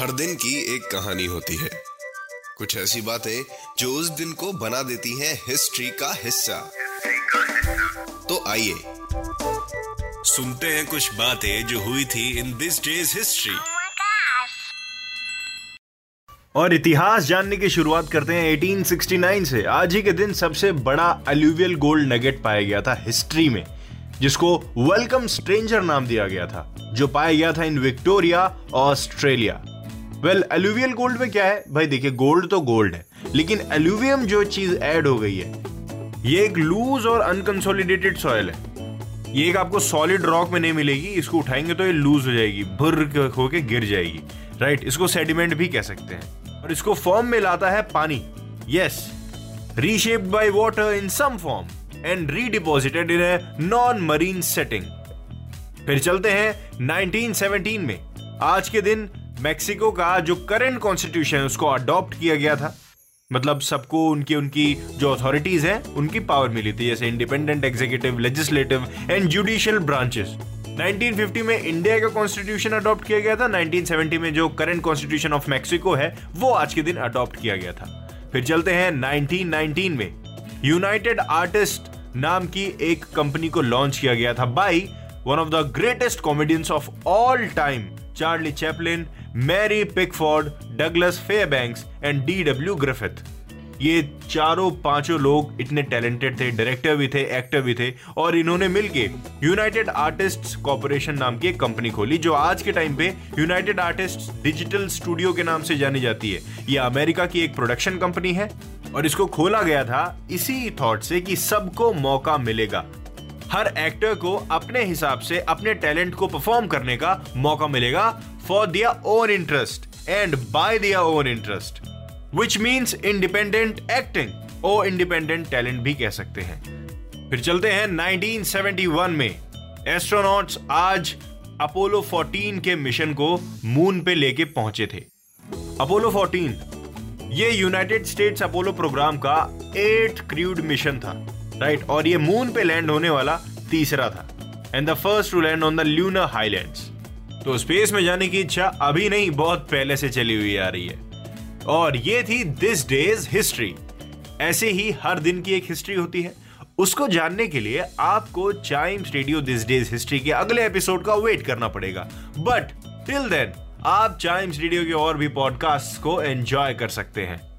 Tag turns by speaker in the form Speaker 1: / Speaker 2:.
Speaker 1: हर दिन की एक कहानी होती है। कुछ ऐसी बातें जो उस दिन को बना देती हैं हिस्ट्री का हिस्सा। तो आइए सुनते हैं कुछ बातें जो हुई थी इन दिस डेज़ हिस्ट्री!
Speaker 2: और इतिहास जानने की शुरुआत करते हैं 1869 से। आज ही के दिन सबसे बड़ा अलूवियल गोल्ड नगेट पाया गया था हिस्ट्री में। जिसको वेलकम स्ट्रेंजर नाम दिया गया था, जो पाया गया था in Victoria, Australia. Well alluvial gold में क्या है? भाई देखिए गोल्ड तो गोल्ड है, लेकिन अलूवियम जो चीज़ ऐड हो गई है, ये एक लूज और अनकंसोलिडेटेड सॉइल है। ये एक आपको सॉलिड रॉक में नहीं मिलेगी, इसको उठाएँगे तो ये लूज हो जाएगी भुर होके गिर जाएगी। राइट इसको सेडिमेंट भी कह सकते हैं। और इसको फॉर्म में लाता है पानी। Yes reshaped by water in some form and redeposited in a non marine setting फिर चलते हैं 1917 में। आज के दिन मेक्सिको का जो करंट कॉन्स्टिट्यूशन है, उसको अडॉप्ट किया गया था। मतलब सबको उनकी उनकी जो अथॉरिटीज हैं, उनकी पावर मिली थी, जैसे independent executive legislative and judicial branches 1950 में इंडिया का कॉन्स्टिट्यूशन अडॉप्ट किया गया था। 1970 में जो करंट कॉन्स्टिट्यूशन ऑफ़ मैक्सिको है, वो आज के दिन अडॉप्ट किया गया था। फिर चलते हैं 1919 में। यूनाइटेड आर्टिस्ट नाम की एक कंपनी को लॉन्च किया गया था by one of the greatest comedians of all time Charlie Chaplin Mary Pickford Douglas Fairbanks and D W Griffith ये चारों पाँचों लोग इतने टैलेंटेड थे डायरेक्टर भी थे एक्टर भी थे और इन्होंने मिलके यूनाइटेड आर्टिस्ट्स कॉरपोरेशन नाम की एक कंपनी खोली, जो आज के टाइम पे यूनाइटेड आर्टिस्ट्स डिजिटल स्टूडियो के नाम से जानी जाती है। ये अमेरिका की एक प्रोडक्शन कंपनी है। और इसको खोला गया था इसी थॉट से कि सबको मौका मिलेगा। हर एक्टर को अपने हिसाब से, अपने टैलेंट को परफॉर्म करने का मौका मिलेगा for their own interest and by their own interest which means independent acting और इंडिपेंडेंट टैलेंट भी कह सकते हैं। फिर चलते हैं 1971 में। एस्ट्रोनॉट्स आज अपोलो 14 के मिशन को मून पे लेके पहुँचे थे। अपोलो 14 ये यूनाइटेड स्टेट्स अपोलो प्रोग्राम का एट क्रूड मिशन था राइट और ये मून पे लैंड होने वाला तीसरा था and the first to land on the lunar highlands तो स्पेस में जाने की इच्छा अभी नहीं, बहुत पहले से चली हुई आ रही है। और ये थी दिस डेज़ हिस्ट्री ऐसे ही हर दिन की एक हिस्ट्री होती है। उसको जानने के लिए आपको Chimes radio this day's history के अगले एपिसोड का वेट करना पड़ेगा। बट टिल देन आप चाइम्स रेडियो के और भी पॉडकास्ट को एंजॉय कर सकते हैं।